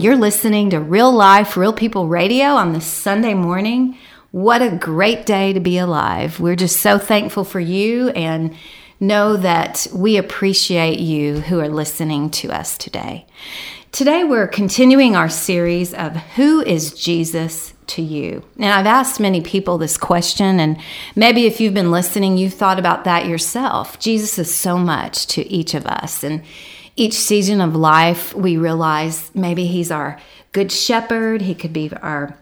You're listening to Real Life, Real People Radio on this Sunday morning. What a great day to be alive. We're just so thankful for you and know that we appreciate you who are listening to us today. Today, we're continuing our series of Who is Jesus to you? And I've asked many people this question, and maybe if you've been listening, you've thought about that yourself. Jesus is so much to each of us. And each season of life, we realize maybe He's our good shepherd, He could be our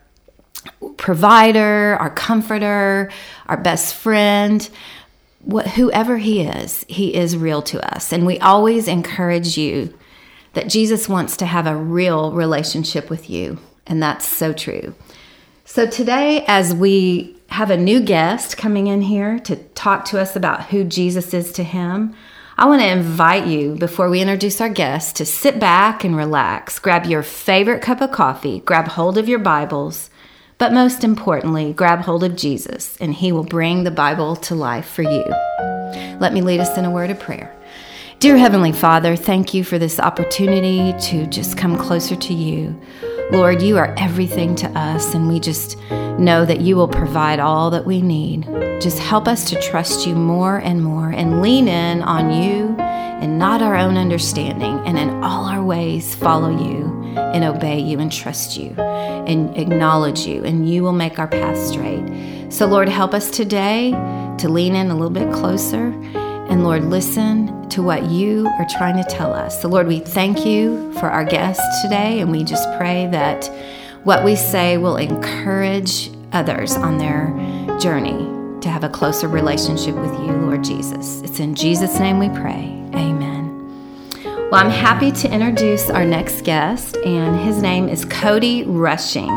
provider, our comforter, our best friend. What, whoever he is, he is real to us. And we always encourage you that Jesus wants to have a real relationship with you. And that's so true. So today, as we have a new guest coming in here to talk to us about who Jesus is to him, I want to invite you, before we introduce our guest, to sit back and relax. Grab your favorite cup of coffee, grab hold of your Bibles, but most importantly, grab hold of Jesus, and he will bring the Bible to life for you. Let me lead us in a word of prayer. Dear Heavenly Father, thank you for this opportunity to just come closer to you. Lord, you are everything to us, and we just know that you will provide all that we need. Just help us to trust you more and more and lean in on you and not our own understanding, and in all our ways follow you and obey you and trust you and acknowledge you, and you will make our path straight. So, Lord, help us today to lean in a little bit closer and Lord, listen to what you are trying to tell us. So, Lord, we thank you for our guest today, and we just pray that what we say will encourage others on their journey to have a closer relationship with you, Lord Jesus. It's in Jesus' name we pray. Amen. Well, I'm happy to introduce our next guest, and his name is Cody Rushing.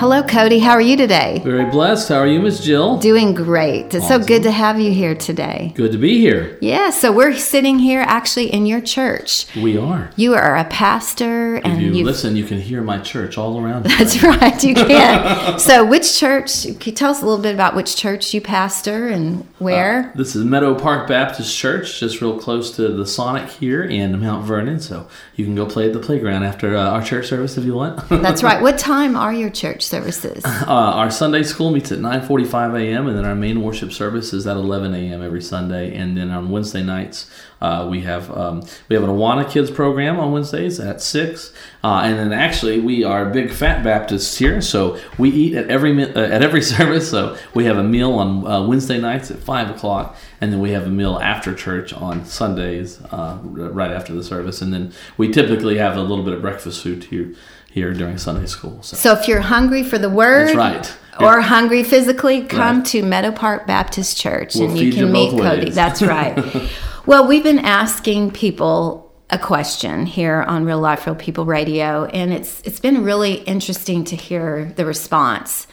Hello, Cody. How are you today? Very blessed. How are you, Miss Jill? Doing great. It's awesome. so good to have you here today. Good to be here. Yeah, so we're sitting here actually in your church. We are. You are a pastor, if and you listen, you can hear my church all around. That's right. right you can. so, which church? Can you tell us a little bit about which church you pastor and where? Uh, this is Meadow Park Baptist Church, just real close to the Sonic here in Mount Vernon. So you can go play at the playground after uh, our church service if you want. That's right. What time are your church services? Uh, our Sunday school meets at 9:45 a.m. and then our main worship service is at 11 a.m. every Sunday. And then on Wednesday nights uh, we have um, we have an Awana Kids program on Wednesdays at six. Uh, and then actually we are big fat Baptists here, so we eat at every uh, at every service. So we have a meal on uh, Wednesday nights at five o'clock, and then we have a meal after church on Sundays uh, right after the service. And then we typically have a little bit of breakfast food here here during Sunday school. So, so if you're hungry for the word, that's right. Or yeah. hungry physically, come right. to Meadow Park Baptist Church we'll and you can meet Cody. Ways. That's right. well, we've been asking people a question here on Real Life Real People Radio, and it's it's been really interesting to hear the response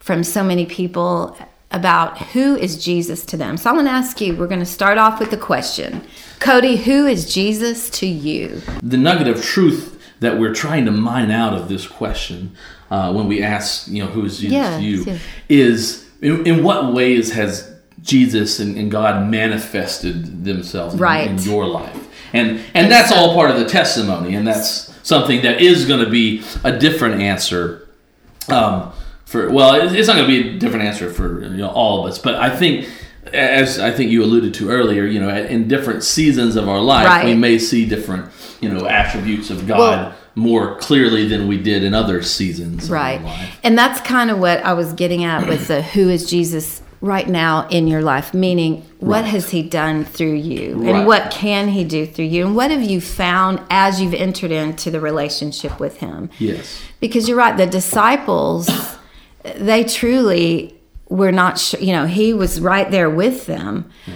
from so many people about who is Jesus to them. So I want to ask you, we're going to start off with the question. Cody, who is Jesus to you? The nugget of truth that we're trying to mine out of this question uh, when we ask, you know, who is Jesus yes, to you, yes. is in, in, what ways has Jesus and, and God manifested themselves right. in, in, your life? And and that's all part of the testimony, and that's something that is going to be a different answer. Um, for well, it's not going to be a different answer for you know, all of us, but I think as I think you alluded to earlier, you know, in different seasons of our life, right. we may see different you know attributes of God well, more clearly than we did in other seasons. Right, and that's kind of what I was getting at with the who is Jesus right now in your life? Meaning what right. has he done through you? And what can he do through you? And what have you found as you've entered into the relationship with him? Yes. Because you're right the disciples they truly were not sure you know he was right there with them. Yeah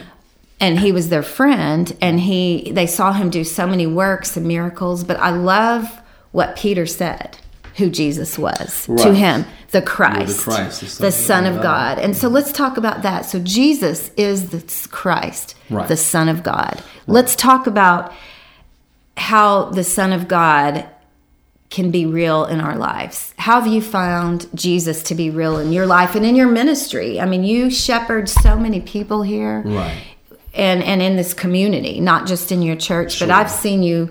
and he was their friend and he they saw him do so many works and miracles but i love what peter said who jesus was right. to him the christ, the, christ, the son, the son of god. god. and so mm-hmm. let's talk about that so jesus is the christ right. the son of god right. let's talk about how the son of god can be real in our lives. How have you found Jesus to be real in your life and in your ministry? I mean, you shepherd so many people here. Right and and in this community, not just in your church, but I've seen you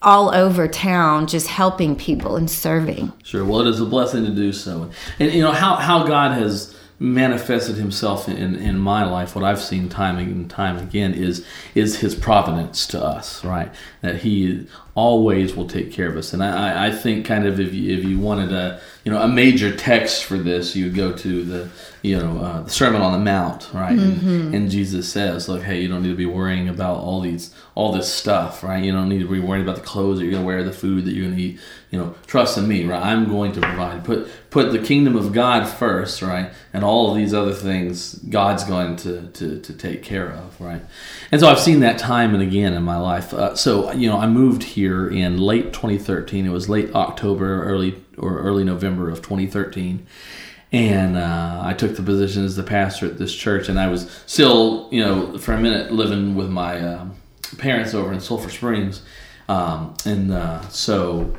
all over town just helping people and serving. Sure. Well, it is a blessing to do so. And you know how how God has manifested himself in, in my life what i've seen time and time again is is his providence to us right that he always will take care of us. And i, I think kind of if you, if you wanted a you know a major text for this you would go to the you know uh, the sermon on the mount right? Mm-hmm. and, and, jesus says look hey you don't need to be worrying about all these all this stuff right? You don't need to be worrying about the clothes that you're going to wear the food that you're going to eat. You know trust in me right? I'm going to provide. Put put the kingdom of god first right? And all of these other things god's going to to, to take care of right? And so i've seen that time and again in my life. Uh, so you know i moved here in late 2013 it was late october early or early november of 2013 and uh, I took the position as the pastor at this church, and I was still, you know, for a minute living with my uh, parents over in Sulphur Springs, um, and uh, so,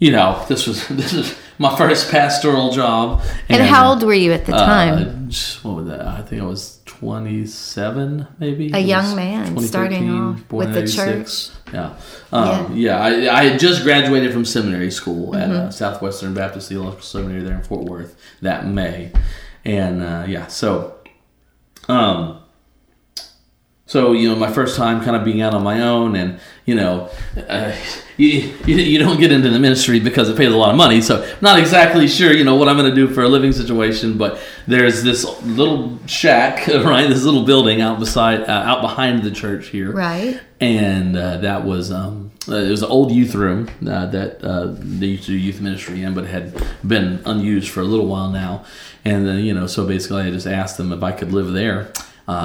you know, this was this is my first pastoral job. And, and how old were you at the uh, time? what was that? I think I was twenty seven, maybe. A young man starting off with the church. Yeah, um, yeah. yeah I, I, had just graduated from seminary school at mm-hmm. uh, Southwestern Baptist Theological Seminary there in Fort Worth that May, and uh, yeah, so, um, so you know, my first time kind of being out on my own, and you know, uh, you, you, you don't get into the ministry because it pays a lot of money. So not exactly sure, you know, what I'm going to do for a living situation. But there's this little shack, right? This little building out beside, uh, out behind the church here, right? And uh, that was um, uh, it was an old youth room uh, that uh, they used to do youth ministry in, but had been unused for a little while now. And then you know, so basically, I just asked them if I could live there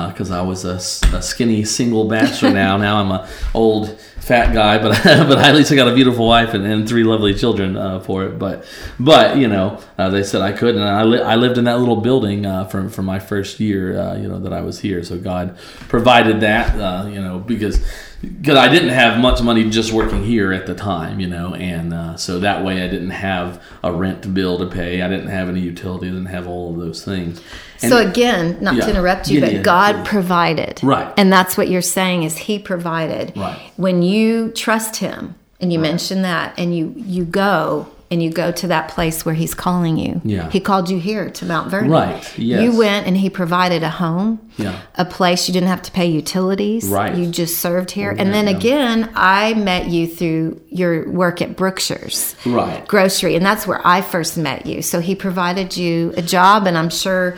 because uh, I was a, a, skinny single bachelor now. now I'm a old fat guy, but but at least I got a beautiful wife and, and three lovely children uh, for it. But but you know uh, they said I could, and I, li- I lived in that little building uh, for for my first year. Uh, you know that I was here, so God provided that. Uh, you know because because I didn't have much money just working here at the time, you know, and uh, so that way I didn't have a rent bill to pay. I didn't have any utilities, didn't have all of those things. And so again, not yeah, to interrupt you, yeah, but yeah, God provided, right? And that's what you're saying is He provided. Right. When you trust Him, and you right. mentioned that, and you you go and you go to that place where he's calling you. Yeah. He called you here to Mount Vernon. Right. Yes. You went and he provided a home. Yeah. A place you didn't have to pay utilities. Right. You just served here. and then yeah. again, I met you through your work at Brookshire's. Right. Grocery. And that's where I first met you. So he provided you a job and I'm sure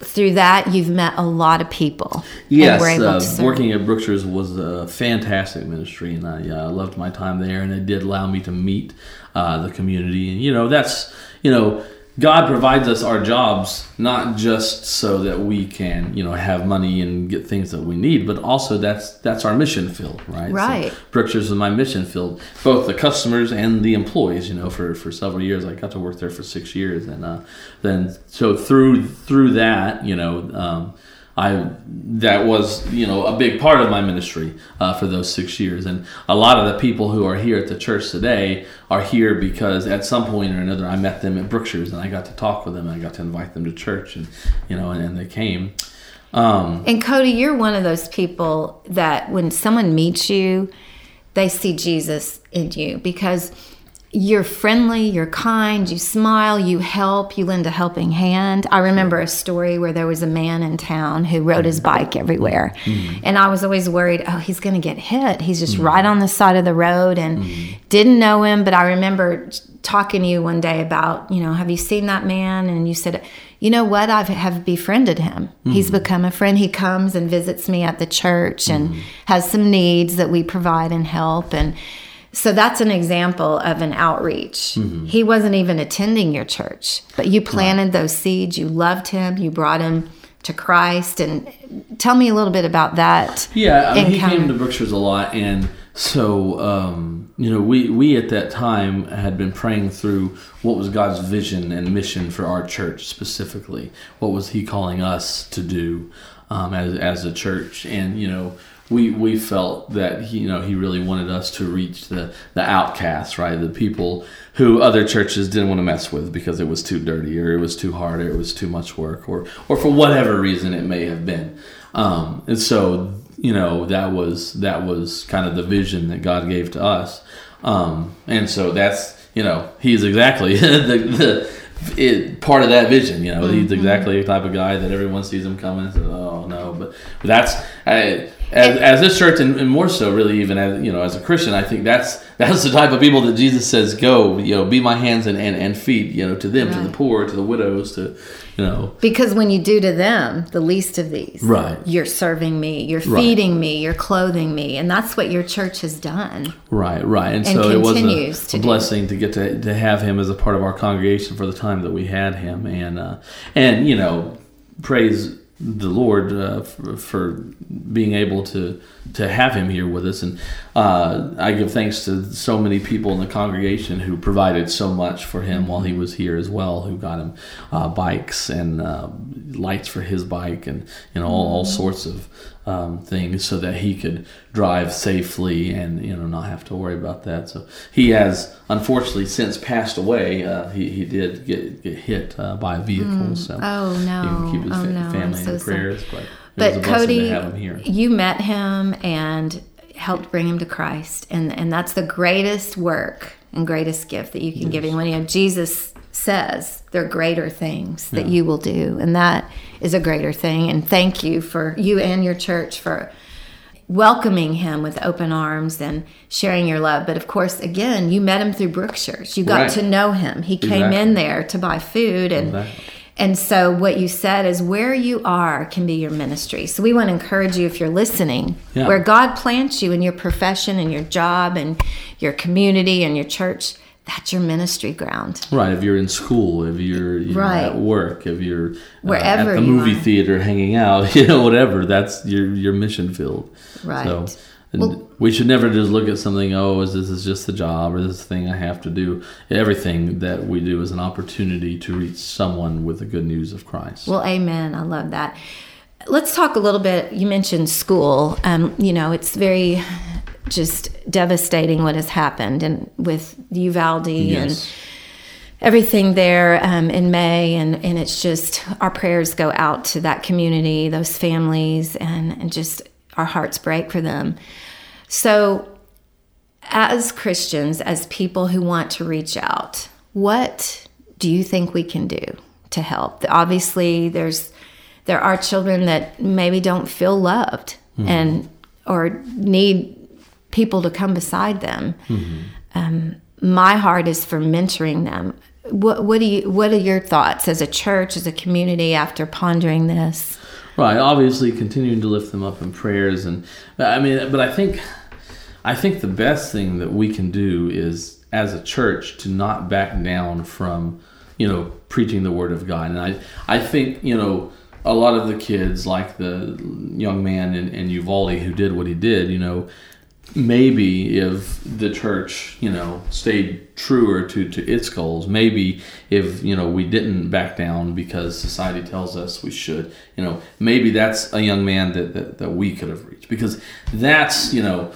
through that you've met a lot of people yes uh, working at brookshire's was a fantastic ministry and i uh, loved my time there and it did allow me to meet uh, the community and you know that's you know God provides us our jobs not just so that we can, you know, have money and get things that we need, but also that's that's our mission field, right? Right. So Brookshire's is my mission field, both the customers and the employees. You know, for, for several years, I got to work there for six years, and uh, then so through through that, you know. Um, I that was you know a big part of my ministry uh, for those six years, and a lot of the people who are here at the church today are here because at some point or another I met them at Brookshire's and I got to talk with them and I got to invite them to church, and you know, and, and they came. Um, and Cody, you're one of those people that when someone meets you, they see Jesus in you because you're friendly, you're kind, you smile, you help, you lend a helping hand. I remember a story where there was a man in town who rode his bike everywhere. Mm-hmm. And I was always worried, oh, he's going to get hit. He's just mm-hmm. right on the side of the road and mm-hmm. didn't know him. But I remember talking to you one day about, you know, have you seen that man? And you said, you know what? I have befriended him. He's become a friend. He comes and visits me at the church and has some needs that we provide and help. And, so that's an example of an outreach. Mm-hmm. He wasn't even attending your church, but you planted those seeds. You loved him. You brought him to Christ. And tell me a little bit about that. Yeah, I mean, he came to Brookshire's a lot, and so um, you know, we we at that time had been praying through what was God's vision and mission for our church specifically. What was He calling us to do um, as as a church, and you know we we felt that he, you know he really wanted us to reach the the outcasts, right? The people who other churches didn't want to mess with because it was too dirty or it was too hard or it was too much work or or for whatever reason it may have been. Um, and so you know that was that was kind of the vision that God gave to us. Um, and so that's you know he's exactly the, the it, part of that vision. You know, mm-hmm. he's exactly the type of guy that everyone sees him coming and says, "Oh no," but, but that's I, as, as this church, and, and, more so, really, even as you know, as a Christian, I think that's that's the type of people that Jesus says, "Go, you know, be my hands and, and, and feet, you know, to them, right. to the poor, to the widows, to you know." Because when you do to them, the least of these, right, you're serving me, you're feeding right. me, you're clothing me, and that's what your church has done. Right, right, and, and so it was a, a blessing to get to to have him as a part of our congregation for the time that we had him, and uh, and you know, praise the Lord uh, for, for, being able to to have him here with us, and uh, I give thanks to so many people in the congregation who provided so much for him while he was here as well, who got him uh, bikes and uh, lights for his bike, and you know all, all sorts of um, things so that he could drive safely and you know not have to worry about that. So he has unfortunately since passed away. Uh, he, he did get get hit uh, by a vehicle. Mm. So oh no, keep his oh, fa- no. family so in prayers. But but Cody, you met him and helped bring him to Christ, and and that's the greatest work and greatest gift that you can yes. give him. When you know Jesus says there are greater things that yeah. you will do, and that is a greater thing. And thank you for you and your church for welcoming him with open arms and sharing your love. But of course, again, you met him through Brookshire's. You got right. to know him. He exactly. came in there to buy food and. Exactly and so, what you said is where you are can be your ministry. So, we want to encourage you if you're listening, yeah. where God plants you in your profession and your job and your community and your church, that's your ministry ground. Right. If you're in school, if you're you right. Know, at work, if you're wherever uh, at the movie theater hanging out, you know, whatever, that's your your mission field. Right. So, and well, we should never just look at something, oh, is this is just a job or this thing I have to do. Everything that we do is an opportunity to reach someone with the good news of Christ. Well, amen. I love that. Let's talk a little bit. You mentioned school. Um, you know, it's very just devastating what has happened and with Uvalde yes. and everything there um, in May, and, and it's just our prayers go out to that community, those families, and, and just our hearts break for them. So, as Christians, as people who want to reach out, what do you think we can do to help? Obviously, there's there are children that maybe don't feel loved mm-hmm. and or need people to come beside them. Mm-hmm. Um, my heart is for mentoring them. What, what do you? What are your thoughts as a church, as a community, after pondering this? Right. Obviously, continuing to lift them up in prayers, and I mean, but I think, I think the best thing that we can do is, as a church, to not back down from, you know, preaching the word of God. And I, I think, you know, a lot of the kids, like the young man in, in Uvalde who did what he did, you know, maybe if the church, you know, stayed truer to, to its goals, maybe if, you know, we didn't back down because society tells us we should, you know, maybe that's a young man that, that, that we could have reached. Because that's, you know,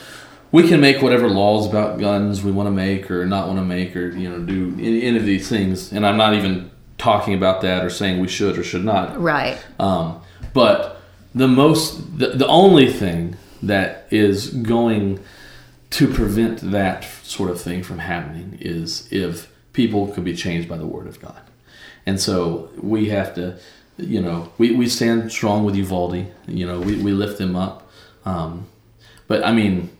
we can make whatever laws about guns we want to make or not want to make or, you know, do any of these things. And I'm not even talking about that or saying we should or should not. Right. Um, but the most, the, the only thing that is going to prevent that sort of thing from happening is if people could be changed by the word of God. And so we have to, you know, we, we stand strong with Uvalde, you know, we, we lift them up. Um, but I mean,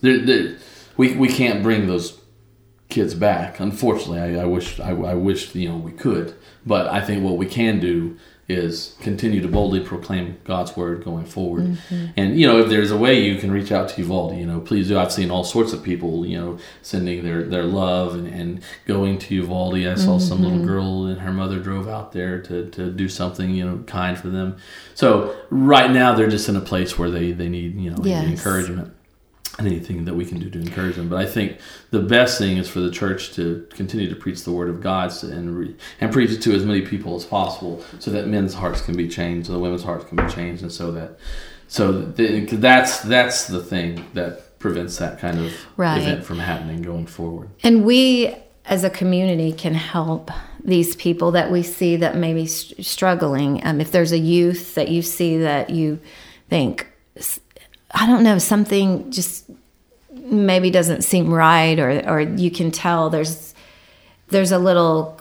there, there, we, we can't bring those kids back. Unfortunately, I, I wish, I, I wish, you know, we could, but I think what we can do is continue to boldly proclaim God's word going forward. Mm-hmm. And you know, if there's a way you can reach out to Uvalde, you know, please do. I've seen all sorts of people, you know, sending their their love and, and going to Uvalde. I saw mm-hmm. some little mm-hmm. girl and her mother drove out there to, to do something, you know, kind for them. So right now they're just in a place where they, they need, you know, yes. encouragement anything that we can do to encourage them. But I think the best thing is for the church to continue to preach the word of God and re, and preach it to as many people as possible, so that men's hearts can be changed, so the women's hearts can be changed, and so that so that's that's the thing that prevents that kind of right. event from happening going forward. And we as a community can help these people that we see that may be st- struggling. Um, if there's a youth that you see that you think, I don't know, something just maybe doesn't seem right, or or you can tell there's there's a little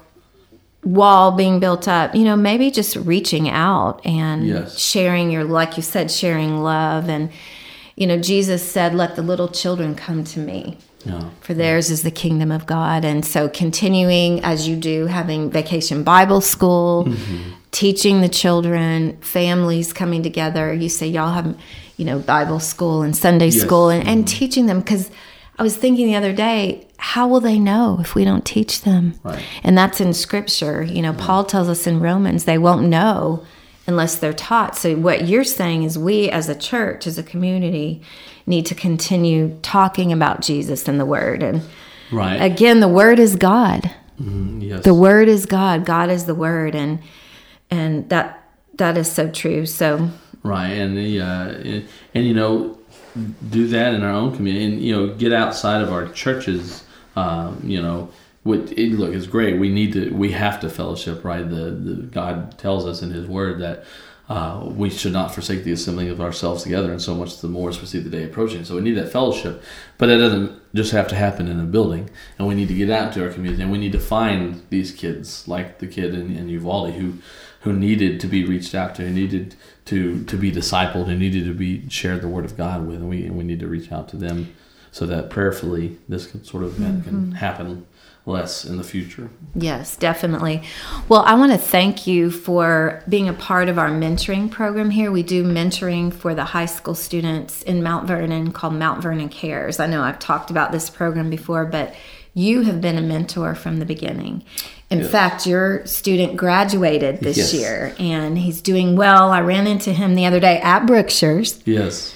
wall being built up. You know, maybe just reaching out and Yes. sharing your, like you said, sharing love and. You know, Jesus said, "Let the little children come to me." Yeah. for theirs is the kingdom of God. And so, continuing as you do, having vacation Bible school, mm-hmm. teaching the children, families coming together. You say, y'all have, you know, Bible school and Sunday Yes. school and, and mm-hmm. teaching them. Because I was thinking the other day, how will they know if we don't teach them? Right. And that's in scripture. You know, Paul tells us in Romans, they won't know unless they're taught. So, what you're saying is, we as a church, as a community, need to continue talking about Jesus and the Word. And Right. again, the Word is God. Mm-hmm. yes. The Word is God. God is the Word, and and that that is so true. So, Right, and the uh, and, and you know, do that in our own community, and you know, get outside of our churches. Um, you know, what it, look it's great. We need to, we have to fellowship, right? The, the God tells us in His Word that uh, we should not forsake the assembling of ourselves together, and so much the more as we see the day approaching. So we need that fellowship, but it doesn't just have to happen in a building, and we need to get out to our community, and we need to find these kids, like the kid in, in Uvalde who who needed to be reached out to, who needed to to be discipled, who needed to be shared the word of God with, and we and we need to reach out to them so that prayerfully this can, sort of event can happen less in the future. yes, definitely. Well, I want to thank you for being a part of our mentoring program here. We do mentoring for the high school students in Mount Vernon called Mount Vernon Cares. I know I've talked about this program before, but you have been a mentor from the beginning. In Yes. fact, your student graduated this Yes. year and he's doing well. I ran into him the other day at Brookshire's. Yes.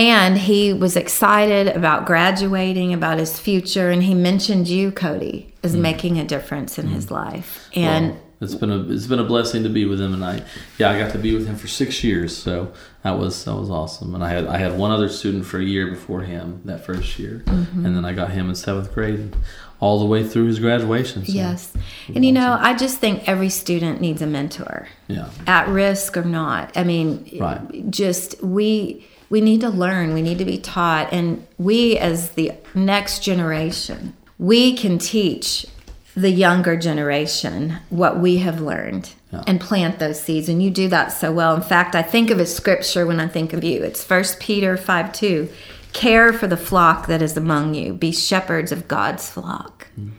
And he was excited about graduating, about his future, and he mentioned you, Cody, as making a difference in his life. And Well, it's been a it's been a blessing to be with him, and I yeah I got to be with him for six years, so that was that was awesome. And I had I had one other student for a year before him that first year, Mm-hmm. and then I got him in seventh grade, all the way through his graduation. So, yes, and you know, I just think every student needs a mentor, yeah, at risk or not. I mean, Right. just we we need to learn, we need to be taught, and we as the next generation, we can teach the younger generation what we have learned Yeah. and plant those seeds. And you do that so well. In fact i think of a scripture when i think of you. It's First peter 5 2 care for the flock that is among you. Be shepherds of god's flock. Mm-hmm.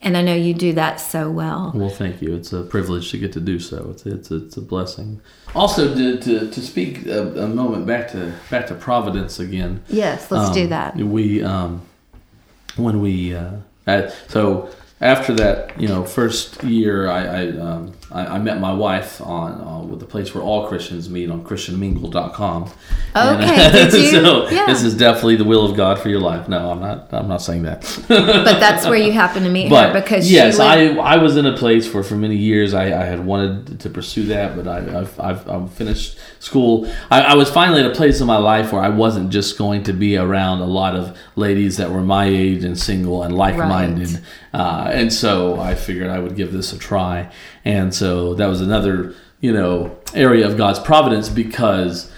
And i know you do that so well. Well, thank you. It's a privilege to get to do so. It's it's, it's a blessing. Also, to, to, to speak a, a moment back to back to Providence again. yes let's do Um, that We um, when we uh, at, so after that, you know, first year, I I, um, I, I met my wife on uh, with the place where all Christians meet on ChristianMingle.com. Okay, did you? so Yeah. this is definitely the will of God for your life. No, I'm not. I'm not saying that. but that's where you happen to meet but her because yes, I I was in a place where for many years I, I had wanted to pursue that, but I I've, I've, I've finished school. I, I was finally at a place in my life where I wasn't just going to be around a lot of ladies that were my age and single and like minded, Right. Uh, and so I figured I would give this a try, and so that was another you know area of God's providence because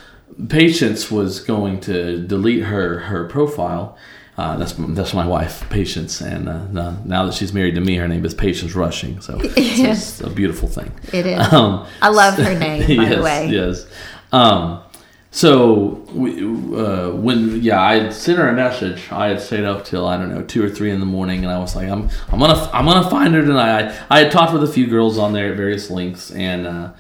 Patience was going to delete her her profile. Uh, that's that's my wife, Patience, and uh, now- that she's married to me, her name is Patience Rushing. So it's, Yes. it's a beautiful thing. it is Um, i love her name by yes, the way Yes. Um, so we, uh, when yeah, I had sent her a message. I had stayed up till I don't know two or three in the morning, and I was like, I'm I'm gonna I'm gonna find her tonight. I, I had talked with a few girls on there at various lengths, and uh,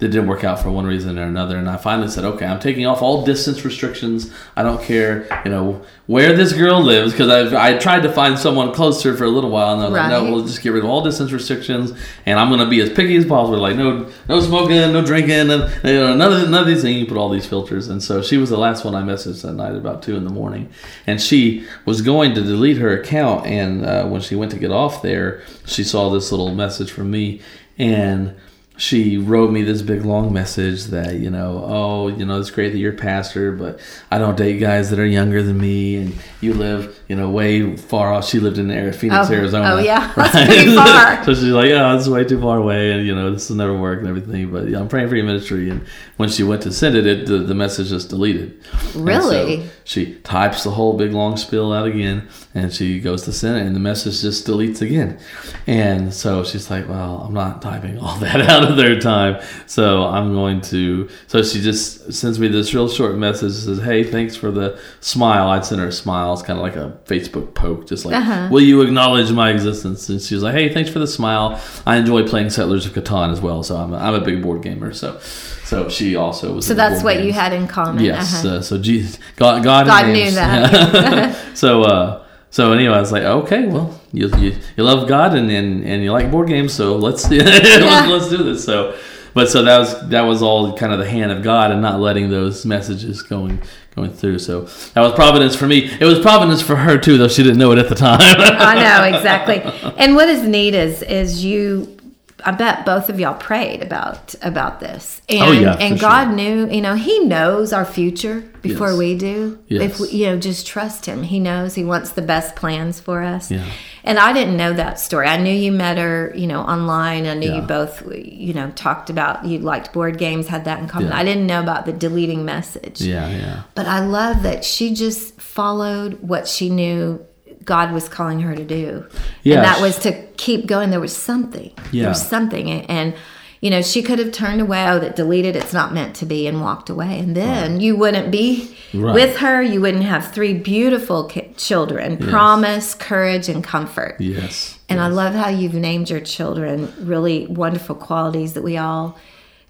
that didn't work out for one reason or another. And I finally said, okay, I'm taking off all distance restrictions. I don't care, you know, where this girl lives because I I tried to find someone closer for a little while, and I was like, no, we'll just get rid of all distance restrictions, and I'm gonna be as picky as possible. Like no, no smoking, no drinking, and you know, none of none of these things. You put all these filters, and so she was the last one I messaged that night about two in the morning, and she was going to delete her account, and uh, when she went to get off there, she saw this little message from me, and she wrote me this big long message that you know oh you know it's great that you're a pastor but i don't date guys that are younger than me and you live you know way far off she lived in phoenix Oh, arizona oh, yeah. That's pretty far. so she's like oh it's way too far away and you know this will never work and everything but yeah, i'm praying for your ministry and when she went to send it, it the, the message just deleted And so Really? she types the whole big long spiel out again and she goes to send it and the message just deletes again and so she's like well i'm not typing all that out their time so i'm going to so she just sends me this real short message says hey thanks for the smile i'd send her a smile it's kind of like a facebook poke just like Uh-huh. will you acknowledge my existence and she was like hey thanks for the smile i enjoy playing settlers of catan as well so i'm a, I'm a big board gamer so so she also was So that's what you had in common. Yes. Uh-huh. Uh, so Jesus, God, God, God knew that. so, uh, so anyway, I was like, okay, well, you you, you love God and, and and you like board games, so let's let's, let's do this. So, but so that was that was all kind of the hand of God and not letting those messages going going through. So that was providence for me. It was providence for her too, though she didn't know it at the time. I know exactly. And what is neat is is you. I bet both of y'all prayed about about this, oh, and Oh, yeah, and sure. God knew. You know, He knows our future before Yes. we do. Yes. If we, you know, just trust Him. He knows. He wants the best plans for us. Yeah. And I didn't know that story. I knew you met her, you know, online. I knew you both, you know, talked about you liked board games, had that in common. Yeah. I didn't know about the deleting message. yeah, yeah, But I love that she just followed what she knew God was calling her to do. Yeah, And that was to keep going. There was something. Yeah. There was something. And, and, you know, she could have turned away, oh, that deleted, it's not meant to be, and walked away. And then you wouldn't be Right. with her. You wouldn't have three beautiful ki- children promise, courage, and comfort. yes. And I love how you've named your children really wonderful qualities that we all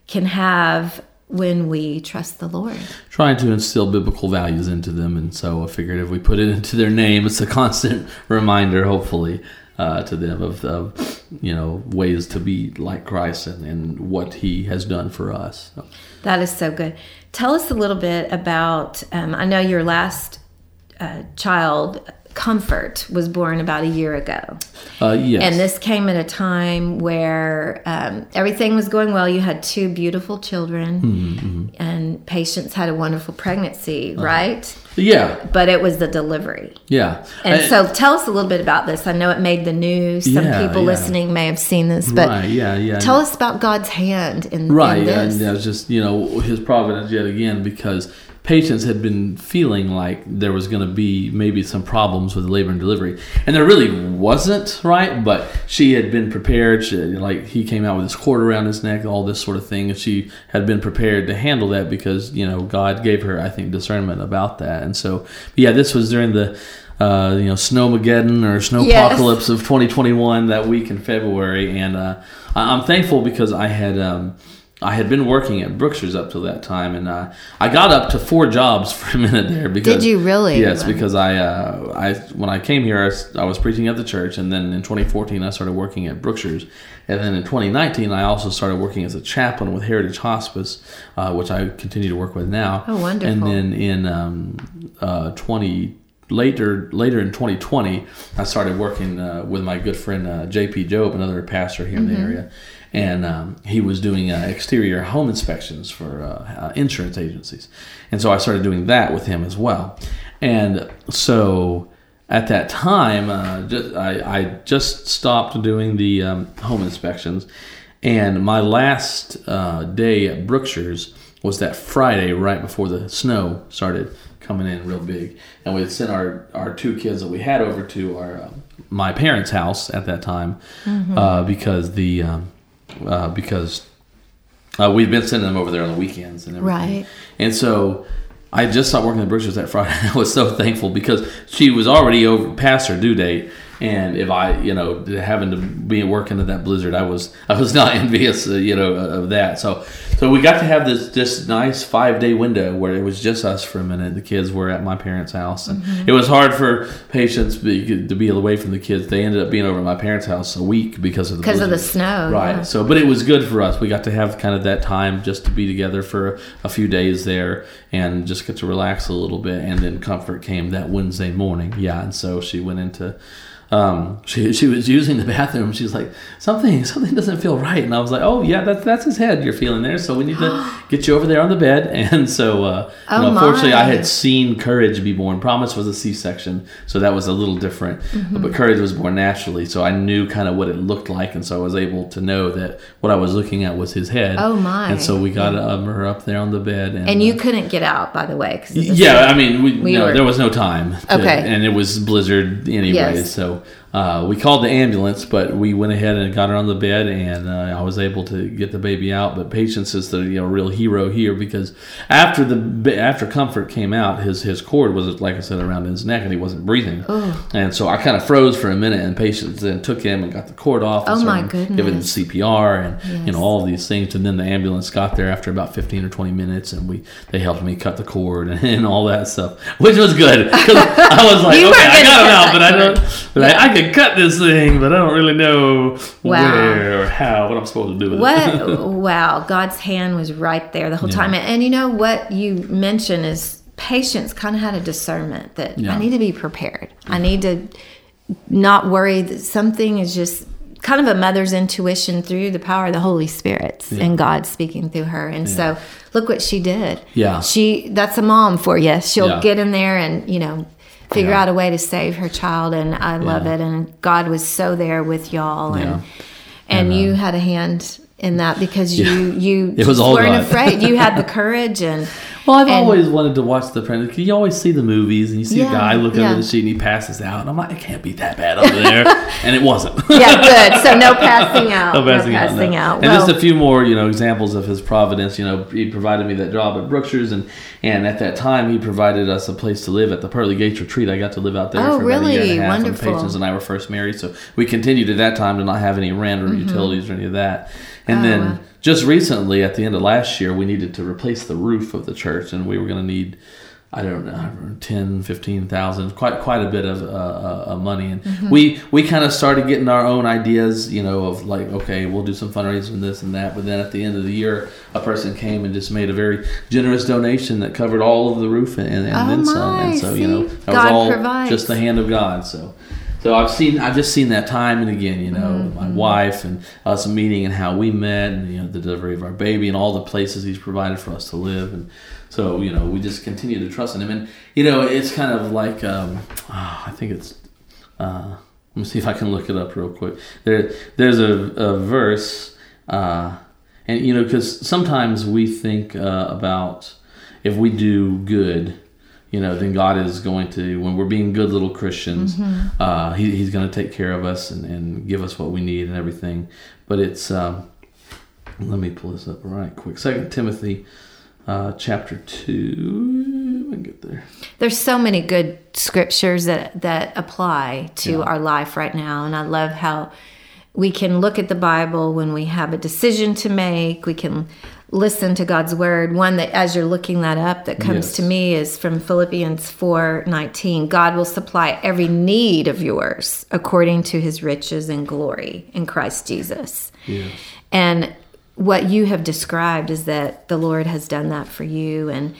can have when we trust the Lord. trying to instill biblical values into them and so i figured if we put it into their name it's a constant reminder hopefully uh, to them of, of you know ways to be like christ and, and what he has done for us So, That is so good. Tell us a little bit about. Um, I know your last uh, child, Comfort, was born about a year ago, uh, yes and this came at a time where um, everything was going well. You had two beautiful children, Mm-hmm, and Patience had a wonderful pregnancy, Uh-huh. right? yeah But it was the delivery. yeah And I- so, tell us a little bit about this. I know it made the news. Some Yeah, people yeah. listening may have seen this, but right yeah yeah tell us about God's hand in, right in yeah, this. and that was just you know his providence yet again because Patience had been feeling like there was going to be maybe some problems with labor and delivery. And there really wasn't right? But she had been prepared. She, like he came out with his cord around his neck all this sort of thing. And she had been prepared to handle that because you know god gave her i think discernment about that. And so yeah this was during the uh, you know, Snowmageddon or Snowpocalypse of 2021 that week in February, and uh, I'm thankful because I had um, I had been working at Brookshire's up till that time, and uh, I got up to four jobs for a minute there. Because Did you really? Yes, because I uh, I when I came here, I was, I was preaching at the church, and then in 2014 I started working at Brookshire's, and then in 2019 I also started working as a chaplain with Heritage Hospice, uh, which I continue to work with now. Oh, wonderful. And then in um, uh, 20 later later in 2020 i started working uh, with my good friend uh, jp job another pastor here in the area. And um, he was doing uh, exterior home inspections for uh, uh, insurance agencies. And so i started doing that with him as well. And so at that time uh, just, I, I just stopped doing the um, home inspections. And my last uh, day at brookshire's was that friday right before the snow started coming in real big, and we'd sent our our two kids that we had over to our um, my parents' house at that time uh, because the um, uh, because uh, we'd been sending them over there on the weekends and everything. Right. And so I just stopped working at Brookshire's that Friday. I was so thankful because she was already over past her due date. And if I, you know, having to be working in that blizzard, I was, I was not envious, uh, you know, of that. So, So we got to have this this nice five day window where it was just us for a minute. The kids were at my parents' house, and Mm-hmm. it was hard for Patience be, to be away from the kids. They ended up being over at my parents' house a week because of the Because of the snow, right? yeah. So, but it was good for us. We got to have kind of that time just to be together for a few days there and just get to relax a little bit. And then comfort came that Wednesday morning. Yeah, and so she went into. Um, she, she was using the bathroom. She's like, something something doesn't feel right, and I was like, oh yeah, that's that's his head you're feeling there. So we need to get you over there on the bed. And so, uh, Oh, you know, unfortunately, I had seen Courage be born. Promise was a C-section, so that was a little different. Mm-hmm. But Courage was born naturally, so I knew kind of what it looked like, and so I was able to know that what I was looking at was his head. Oh, my. And so we got um, her up there on the bed, and, And you uh, couldn't get out, by the way. 'cause of the yeah, I mean, we, We no, were- there was no time. to- Okay. and it was blizzard anyway, Yes. so so uh, we called the ambulance, but we went ahead and got her on the bed, and uh, I was able to get the baby out. But Patience is the you know real hero here because after the after Comfort came out, his his cord was like I said around his neck, and he wasn't breathing, and so I kind of froze for a minute, and Patience then took him and got the cord off. And Oh, my goodness! Giving him. CPR and you know all these things, and then the ambulance got there after about fifteen or twenty minutes, and we they helped me cut the cord and, and all that stuff, which was good 'cause I was like, okay, I got him out, but I don't, but I, I could cut this thing, but I don't really know Wow. where or how, what I'm supposed to do with it. What? wow, God's hand was right there the whole Yeah. time. And, and you know what you mentioned is patience kind of had a discernment that Yeah. I need to be prepared. I need to not worry that something is just kind of a mother's intuition through the power of the Holy Spirit and God speaking through her. And so look what she did. Yeah. She that's a mom for you. She'll Yeah. get in there and, you know, figure Yeah. out a way to save her child and I love Yeah. it and God was so there with y'all and Yeah. and And, uh, you had a hand in that because you you It was all weren't God. afraid. You had the courage and Well, I've and- always wanted to watch the Apprentice. You always see the movies, and you see a guy look over the sheet and he passes out, and I'm like, it can't be that bad over there, and it wasn't. yeah, good. So no passing out. No passing, out, passing no. out. And just a few more, you know, examples of his providence. You know, he provided me that job at Brookshire's, and and at that time, he provided us a place to live at the Pearly Gates Retreat. I got to live out there Oh, for about a year and a half Wonderful. when Patience and I were first married. So we continued at that time to not have any rent or utilities or any of that. And Mm-hmm. Oh, then wow. just recently, at the end of last year, we needed to replace the roof of the church, and we were going to need. I don't know, 10, 15,000, quite quite a bit of uh, uh, money, and Mm-hmm. we we kind of started getting our own ideas, you know, of like, okay, we'll do some fundraising and this and that. But then at the end of the year, a person came and just made a very generous donation that covered all of the roof and, and, Oh, then some. And so you know, that God was all provides. just the hand of God. So. So I've seen, I've just seen that time and again, you know, Mm-hmm. my wife and us meeting and how we met, and you know, the delivery of our baby and all the places He's provided for us to live, and so you know, we just continue to trust in Him, and you know, it's kind of like, um, ah, I think it's, uh, let me see if I can look it up real quick. There, there's a, a verse, uh, and you know, because sometimes we think uh, about if we do good, you know, then God is going to, when we're being good little Christians, uh, he, He's going to take care of us and, and give us what we need and everything. But it's, um, let me pull this up right quick. Second Timothy, uh, chapter two. Let me get there. there's so many good scriptures that that apply to Yeah. our life right now, and I love how we can look at the Bible when we have a decision to make. We can listen to God's word. One that, as you're looking that up, that comes Yes. to me is from Philippians four nineteen. God will supply every need of yours according to His riches and glory in Christ Jesus. Yes. And what you have described is that the Lord has done that for you and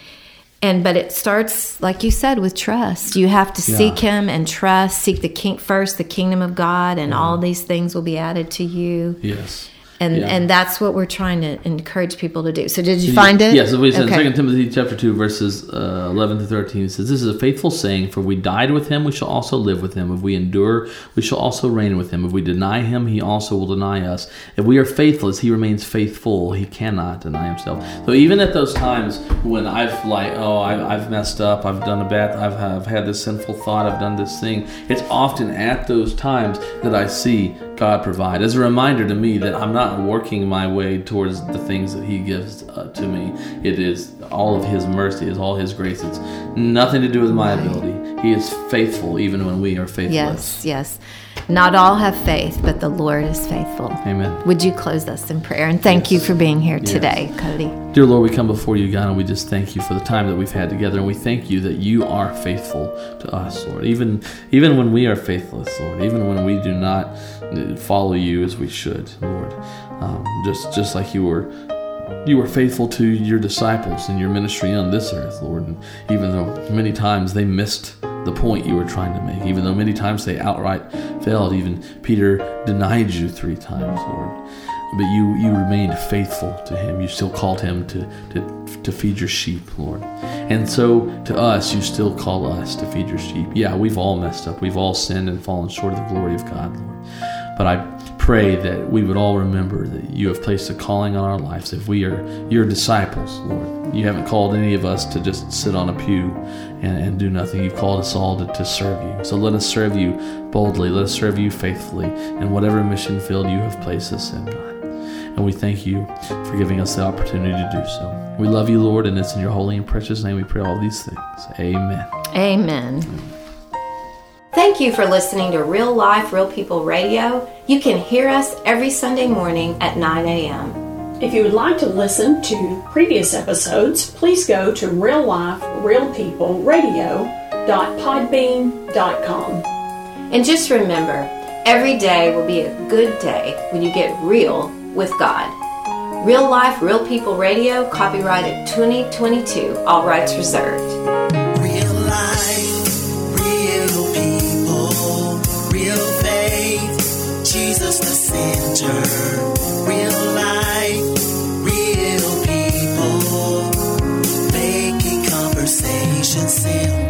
and but it starts like you said with trust. You have to Yeah. seek him and trust, seek the king first, the kingdom of God and all mm-hmm. these things will be added to you. Yes. And Yeah. and that's what we're trying to encourage people to do. So did you find it? Yes, we said Okay. Second Timothy chapter two verses uh, eleven to thirteen. It says, "This is a faithful saying: For we died with him, we shall also live with him. If we endure, we shall also reign with him. If we deny him, he also will deny us. If we are faithless, he remains faithful. He cannot deny himself." So even at those times when I've like, oh, I, I've messed up, I've done a bad, I've, I've had this sinful thought, I've done this thing. It's often at those times that I see God provide as a reminder to me that I'm not working my way towards the things that He gives uh, to me. It is all of His mercy, it's all His grace. It's nothing to do with my ability. He is faithful even when we are faithless. Yes, yes. Not all have faith, but the Lord is faithful. Amen. Would you close us in prayer? And thank you for being here today, Cody. Dear Lord, we come before you, God, and we just thank you for the time that we've had together, and we thank you that you are faithful to us, Lord. Even even when we are faithless, Lord, even when we do not follow you as we should, Lord. Um, just just like you were you were faithful to your disciples and your ministry on this earth, Lord. And even though many times they missed the point you were trying to make, even though many times they outright failed, even Peter denied you three times, Lord. But you, you remained faithful to him. You still called him to, to, to feed your sheep, Lord. And so to us, you still call us to feed your sheep. Yeah, we've all messed up. We've all sinned and fallen short of the glory of God, Lord. But I pray that we would all remember that you have placed a calling on our lives. If we are your disciples, Lord, you haven't called any of us to just sit on a pew and, and do nothing. You've called us all to, to serve you. So let us serve you boldly. Let us serve you faithfully in whatever mission field you have placed us in, God. And we thank you for giving us the opportunity to do so. We love you, Lord, and it's in your holy and precious name we pray all these things. Amen. Amen. Thank you for listening to Real Life, Real People Radio. You can hear us every Sunday morning at 9 a.m. If you would like to listen to previous episodes, please go to Real Life, Real People realliferealpeopleradio.podbean.com. And just remember, every day will be a good day when you get real with God. Real Life, Real People Radio, copyrighted 2022, all rights reserved. Real life, the center. Real life, real people, making conversation simple.